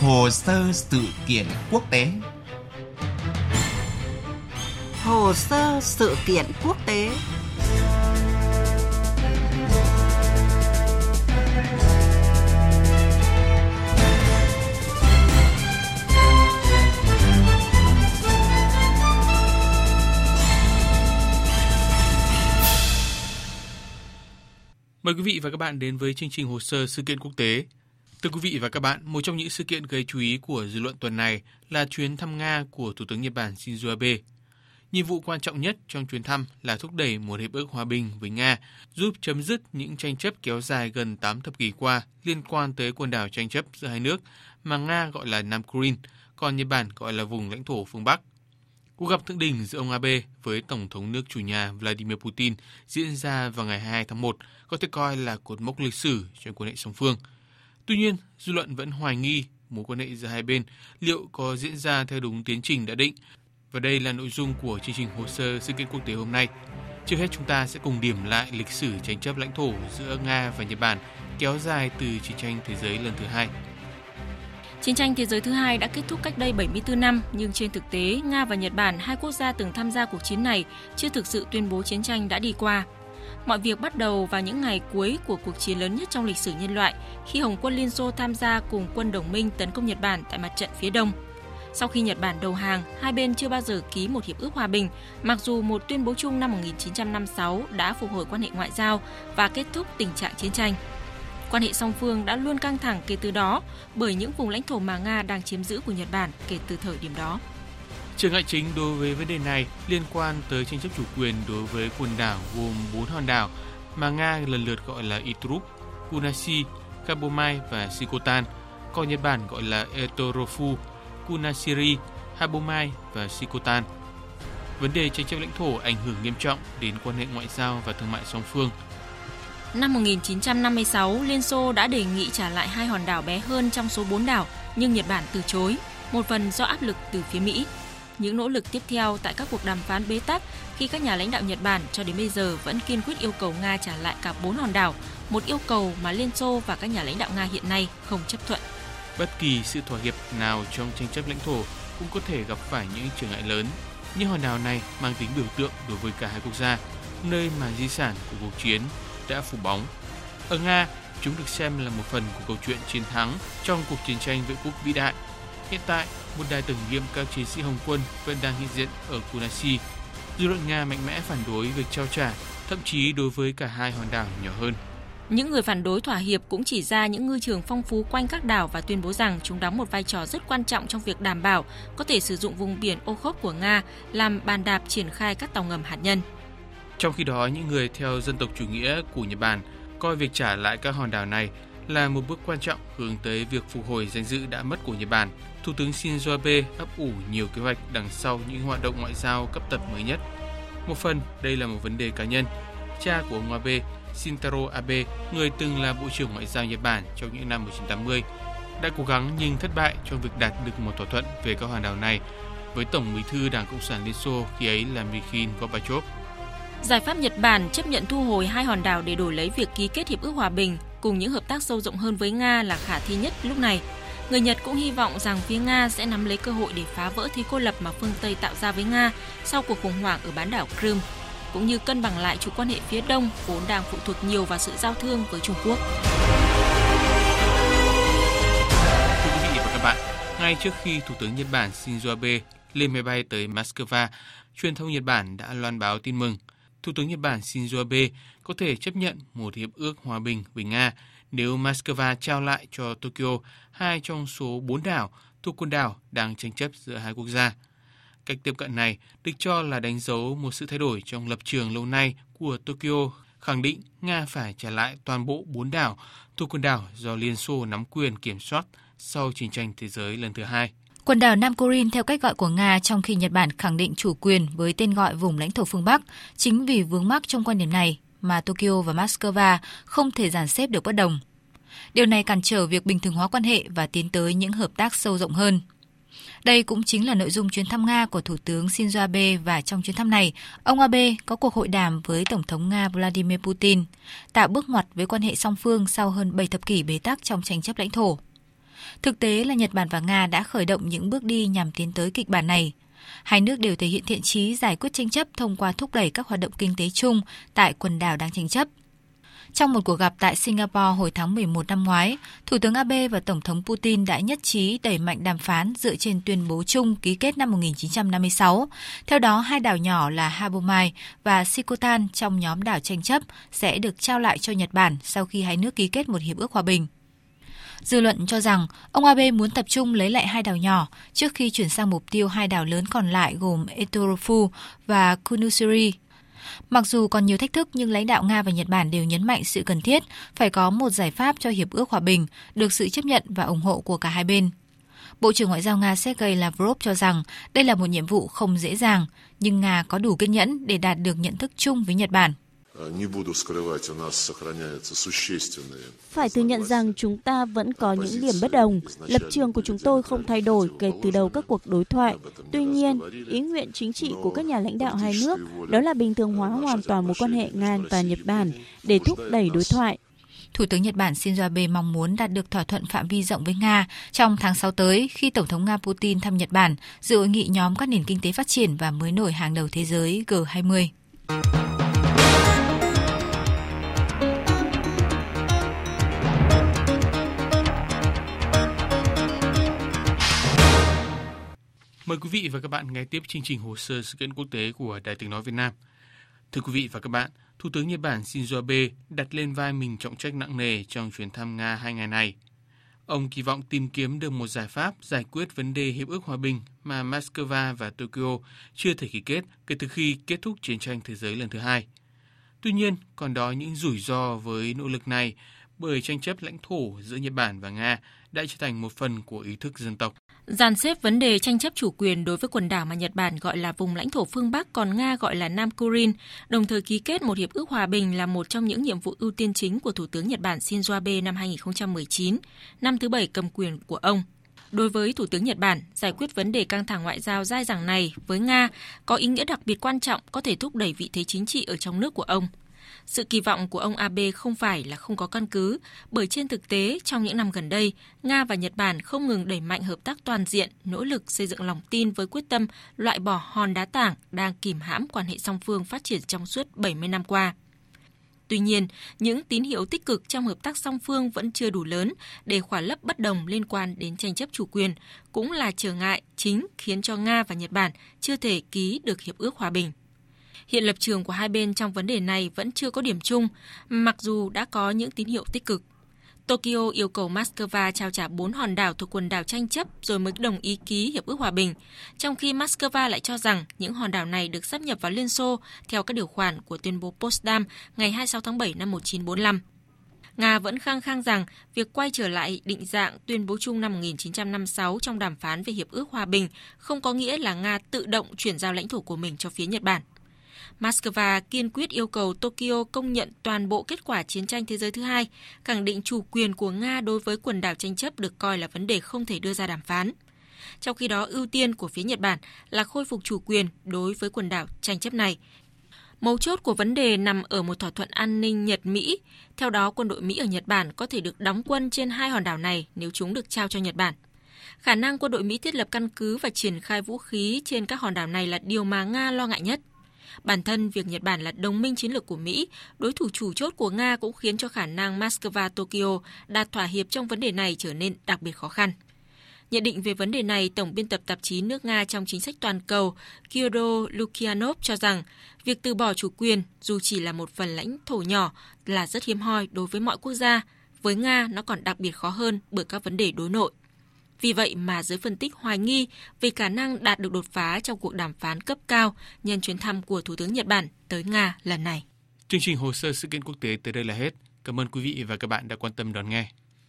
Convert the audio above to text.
Hồ sơ sự kiện quốc tế Hồ sơ sự kiện quốc tế Mời quý vị và các bạn đến với chương trình hồ sơ sự kiện quốc tế. Thưa quý vị và các bạn, một trong những sự kiện gây chú ý của dư luận tuần này là chuyến thăm Nga của Thủ tướng Nhật Bản Shinzo Abe. Nhiệm vụ quan trọng nhất trong chuyến thăm là thúc đẩy một hiệp ước hòa bình với Nga, giúp chấm dứt những tranh chấp kéo dài gần 8 thập kỷ qua liên quan tới quần đảo tranh chấp giữa hai nước mà Nga gọi là Nam Kurin, còn Nhật Bản gọi là vùng lãnh thổ phương Bắc. Cuộc gặp thượng đỉnh giữa ông Abe với Tổng thống nước chủ nhà Vladimir Putin diễn ra vào ngày 22 tháng 1 có thể coi là cột mốc lịch sử trong quan hệ song phương. Tuy nhiên, dư luận vẫn hoài nghi mối quan hệ giữa hai bên liệu có diễn ra theo đúng tiến trình đã định. Và đây là nội dung của chương trình hồ sơ sự kiện quốc tế hôm nay. Trước hết chúng ta sẽ cùng điểm lại lịch sử tranh chấp lãnh thổ giữa Nga và Nhật Bản kéo dài từ chiến tranh thế giới lần thứ hai. Chiến tranh thế giới thứ hai đã kết thúc cách đây 74 năm, nhưng trên thực tế, Nga và Nhật Bản, hai quốc gia từng tham gia cuộc chiến này, chưa thực sự tuyên bố chiến tranh đã đi qua. Mọi việc bắt đầu vào những ngày cuối của cuộc chiến lớn nhất trong lịch sử nhân loại, khi Hồng quân Liên Xô tham gia cùng quân đồng minh tấn công Nhật Bản tại mặt trận phía đông. Sau khi Nhật Bản đầu hàng, hai bên chưa bao giờ ký một hiệp ước hòa bình, mặc dù một tuyên bố chung năm 1956 đã phục hồi quan hệ ngoại giao và kết thúc tình trạng chiến tranh. Quan hệ song phương đã luôn căng thẳng kể từ đó bởi những vùng lãnh thổ mà Nga đang chiếm giữ của Nhật Bản kể từ thời điểm đó. Trở ngại chính đối với vấn đề này liên quan tới tranh chấp chủ quyền đối với quần đảo gồm 4 hòn đảo mà Nga lần lượt gọi là Itrup, Kunashi, Kabomai và Sikotan, còn Nhật Bản gọi là Etorofu, Kunashiri, Habomai và Sikotan. Vấn đề tranh chấp lãnh thổ ảnh hưởng nghiêm trọng đến quan hệ ngoại giao và thương mại song phương. Năm 1956, Liên Xô đã đề nghị trả lại hai hòn đảo bé hơn trong số 4 đảo, nhưng Nhật Bản từ chối, một phần do áp lực từ phía Mỹ những nỗ lực tiếp theo tại các cuộc đàm phán bế tắc khi các nhà lãnh đạo Nhật Bản cho đến bây giờ vẫn kiên quyết yêu cầu Nga trả lại cả bốn hòn đảo, một yêu cầu mà Liên Xô và các nhà lãnh đạo Nga hiện nay không chấp thuận. Bất kỳ sự thỏa hiệp nào trong tranh chấp lãnh thổ cũng có thể gặp phải những trở ngại lớn. Những hòn đảo này mang tính biểu tượng đối với cả hai quốc gia, nơi mà di sản của cuộc chiến đã phủ bóng. Ở Nga, chúng được xem là một phần của câu chuyện chiến thắng trong cuộc chiến tranh vệ quốc vĩ đại. Hiện tại, một đài tưởng niệm các chiến sĩ Hồng quân vẫn đang hiện diện ở Kunashi. Dư luận Nga mạnh mẽ phản đối việc trao trả, thậm chí đối với cả hai hòn đảo nhỏ hơn. Những người phản đối thỏa hiệp cũng chỉ ra những ngư trường phong phú quanh các đảo và tuyên bố rằng chúng đóng một vai trò rất quan trọng trong việc đảm bảo có thể sử dụng vùng biển ô khốc của Nga làm bàn đạp triển khai các tàu ngầm hạt nhân. Trong khi đó, những người theo dân tộc chủ nghĩa của Nhật Bản coi việc trả lại các hòn đảo này là một bước quan trọng hướng tới việc phục hồi danh dự đã mất của Nhật Bản. Thủ tướng Shinzo Abe ấp ủ nhiều kế hoạch đằng sau những hoạt động ngoại giao cấp tập mới nhất. Một phần, đây là một vấn đề cá nhân. Cha của ông Abe, Shintaro Abe, người từng là Bộ trưởng Ngoại giao Nhật Bản trong những năm 1980, đã cố gắng nhưng thất bại trong việc đạt được một thỏa thuận về các hòn đảo này với Tổng bí thư Đảng Cộng sản Liên Xô khi ấy là Mikhail Gorbachev. Giải pháp Nhật Bản chấp nhận thu hồi hai hòn đảo để đổi lấy việc ký kết hiệp ước hòa bình cùng những hợp tác sâu rộng hơn với Nga là khả thi nhất lúc này. Người Nhật cũng hy vọng rằng phía Nga sẽ nắm lấy cơ hội để phá vỡ thế cô lập mà phương Tây tạo ra với Nga sau cuộc khủng hoảng ở bán đảo Crimea, cũng như cân bằng lại chủ quan hệ phía Đông vốn đang phụ thuộc nhiều vào sự giao thương với Trung Quốc. Thưa quý vị và các bạn, ngay trước khi Thủ tướng Nhật Bản Shinzo Abe lên máy bay tới Moscow, truyền thông Nhật Bản đã loan báo tin mừng – Thủ tướng Nhật Bản Shinzo Abe có thể chấp nhận một hiệp ước hòa bình với Nga nếu Moscow trao lại cho Tokyo hai trong số bốn đảo thuộc quần đảo đang tranh chấp giữa hai quốc gia. Cách tiếp cận này được cho là đánh dấu một sự thay đổi trong lập trường lâu nay của Tokyo, khẳng định Nga phải trả lại toàn bộ bốn đảo thuộc quần đảo do Liên Xô nắm quyền kiểm soát sau chiến tranh thế giới lần thứ hai. Quần đảo Nam Kurin theo cách gọi của Nga trong khi Nhật Bản khẳng định chủ quyền với tên gọi vùng lãnh thổ phương Bắc. Chính vì vướng mắc trong quan điểm này mà Tokyo và Moscow không thể dàn xếp được bất đồng. Điều này cản trở việc bình thường hóa quan hệ và tiến tới những hợp tác sâu rộng hơn. Đây cũng chính là nội dung chuyến thăm Nga của Thủ tướng Shinzo Abe và trong chuyến thăm này, ông Abe có cuộc hội đàm với Tổng thống Nga Vladimir Putin, tạo bước ngoặt với quan hệ song phương sau hơn 7 thập kỷ bế tắc trong tranh chấp lãnh thổ. Thực tế là Nhật Bản và Nga đã khởi động những bước đi nhằm tiến tới kịch bản này. Hai nước đều thể hiện thiện chí giải quyết tranh chấp thông qua thúc đẩy các hoạt động kinh tế chung tại quần đảo đang tranh chấp. Trong một cuộc gặp tại Singapore hồi tháng 11 năm ngoái, Thủ tướng Abe và Tổng thống Putin đã nhất trí đẩy mạnh đàm phán dựa trên tuyên bố chung ký kết năm 1956. Theo đó, hai đảo nhỏ là Habomai và Sikotan trong nhóm đảo tranh chấp sẽ được trao lại cho Nhật Bản sau khi hai nước ký kết một hiệp ước hòa bình. Dư luận cho rằng ông Abe muốn tập trung lấy lại hai đảo nhỏ trước khi chuyển sang mục tiêu hai đảo lớn còn lại gồm Etorofu và Kunusuri Mặc dù còn nhiều thách thức nhưng lãnh đạo Nga và Nhật Bản đều nhấn mạnh sự cần thiết phải có một giải pháp cho hiệp ước hòa bình được sự chấp nhận và ủng hộ của cả hai bên. Bộ trưởng Ngoại giao Nga Sergei Lavrov cho rằng đây là một nhiệm vụ không dễ dàng, nhưng Nga có đủ kiên nhẫn để đạt được nhận thức chung với Nhật Bản. Phải thừa nhận rằng chúng ta vẫn có những điểm bất đồng. Lập trường của chúng tôi không thay đổi kể từ đầu các cuộc đối thoại. Tuy nhiên, ý nguyện chính trị của các nhà lãnh đạo hai nước đó là bình thường hóa hoàn toàn mối quan hệ Nga và Nhật Bản để thúc đẩy đối thoại. Thủ tướng Nhật Bản Shinzo Abe mong muốn đạt được thỏa thuận phạm vi rộng với Nga trong tháng 6 tới khi Tổng thống Nga Putin thăm Nhật Bản dự hội nghị nhóm các nền kinh tế phát triển và mới nổi hàng đầu thế giới G20. Mời quý vị và các bạn nghe tiếp chương trình hồ sơ sự kiện quốc tế của Đài tiếng nói Việt Nam. Thưa quý vị và các bạn, Thủ tướng Nhật Bản Shinzo Abe đặt lên vai mình trọng trách nặng nề trong chuyến thăm Nga hai ngày này. Ông kỳ vọng tìm kiếm được một giải pháp giải quyết vấn đề hiệp ước hòa bình mà Moscow và Tokyo chưa thể ký kết kể từ khi kết thúc chiến tranh thế giới lần thứ hai. Tuy nhiên, còn đó những rủi ro với nỗ lực này bởi tranh chấp lãnh thổ giữa Nhật Bản và Nga đã trở thành một phần của ý thức dân tộc. Dàn xếp vấn đề tranh chấp chủ quyền đối với quần đảo mà Nhật Bản gọi là vùng lãnh thổ phương Bắc còn Nga gọi là Nam Kurin, đồng thời ký kết một hiệp ước hòa bình là một trong những nhiệm vụ ưu tiên chính của Thủ tướng Nhật Bản Shinzo Abe năm 2019, năm thứ bảy cầm quyền của ông. Đối với Thủ tướng Nhật Bản, giải quyết vấn đề căng thẳng ngoại giao dai dẳng này với Nga có ý nghĩa đặc biệt quan trọng có thể thúc đẩy vị thế chính trị ở trong nước của ông – sự kỳ vọng của ông Abe không phải là không có căn cứ, bởi trên thực tế trong những năm gần đây, Nga và Nhật Bản không ngừng đẩy mạnh hợp tác toàn diện, nỗ lực xây dựng lòng tin với quyết tâm loại bỏ hòn đá tảng đang kìm hãm quan hệ song phương phát triển trong suốt 70 năm qua. Tuy nhiên, những tín hiệu tích cực trong hợp tác song phương vẫn chưa đủ lớn để khỏa lấp bất đồng liên quan đến tranh chấp chủ quyền, cũng là trở ngại chính khiến cho Nga và Nhật Bản chưa thể ký được hiệp ước hòa bình. Hiện lập trường của hai bên trong vấn đề này vẫn chưa có điểm chung, mặc dù đã có những tín hiệu tích cực. Tokyo yêu cầu Moscow trao trả bốn hòn đảo thuộc quần đảo tranh chấp rồi mới đồng ý ký hiệp ước hòa bình, trong khi Moscow lại cho rằng những hòn đảo này được sắp nhập vào Liên Xô theo các điều khoản của tuyên bố Potsdam ngày 26 tháng 7 năm 1945. Nga vẫn khăng khăng rằng việc quay trở lại định dạng tuyên bố chung năm 1956 trong đàm phán về hiệp ước hòa bình không có nghĩa là Nga tự động chuyển giao lãnh thổ của mình cho phía Nhật Bản. Moscow kiên quyết yêu cầu Tokyo công nhận toàn bộ kết quả chiến tranh thế giới thứ hai, khẳng định chủ quyền của Nga đối với quần đảo tranh chấp được coi là vấn đề không thể đưa ra đàm phán. Trong khi đó, ưu tiên của phía Nhật Bản là khôi phục chủ quyền đối với quần đảo tranh chấp này. Mấu chốt của vấn đề nằm ở một thỏa thuận an ninh Nhật-Mỹ. Theo đó, quân đội Mỹ ở Nhật Bản có thể được đóng quân trên hai hòn đảo này nếu chúng được trao cho Nhật Bản. Khả năng quân đội Mỹ thiết lập căn cứ và triển khai vũ khí trên các hòn đảo này là điều mà Nga lo ngại nhất. Bản thân việc Nhật Bản là đồng minh chiến lược của Mỹ, đối thủ chủ chốt của Nga cũng khiến cho khả năng Moscow Tokyo đạt thỏa hiệp trong vấn đề này trở nên đặc biệt khó khăn. Nhận định về vấn đề này, Tổng biên tập tạp chí nước Nga trong chính sách toàn cầu Kyodor Lukyanov cho rằng việc từ bỏ chủ quyền dù chỉ là một phần lãnh thổ nhỏ là rất hiếm hoi đối với mọi quốc gia. Với Nga, nó còn đặc biệt khó hơn bởi các vấn đề đối nội. Vì vậy mà giới phân tích hoài nghi về khả năng đạt được đột phá trong cuộc đàm phán cấp cao nhân chuyến thăm của Thủ tướng Nhật Bản tới Nga lần này. Chương trình hồ sơ sự kiện quốc tế tới đây là hết. Cảm ơn quý vị và các bạn đã quan tâm đón nghe.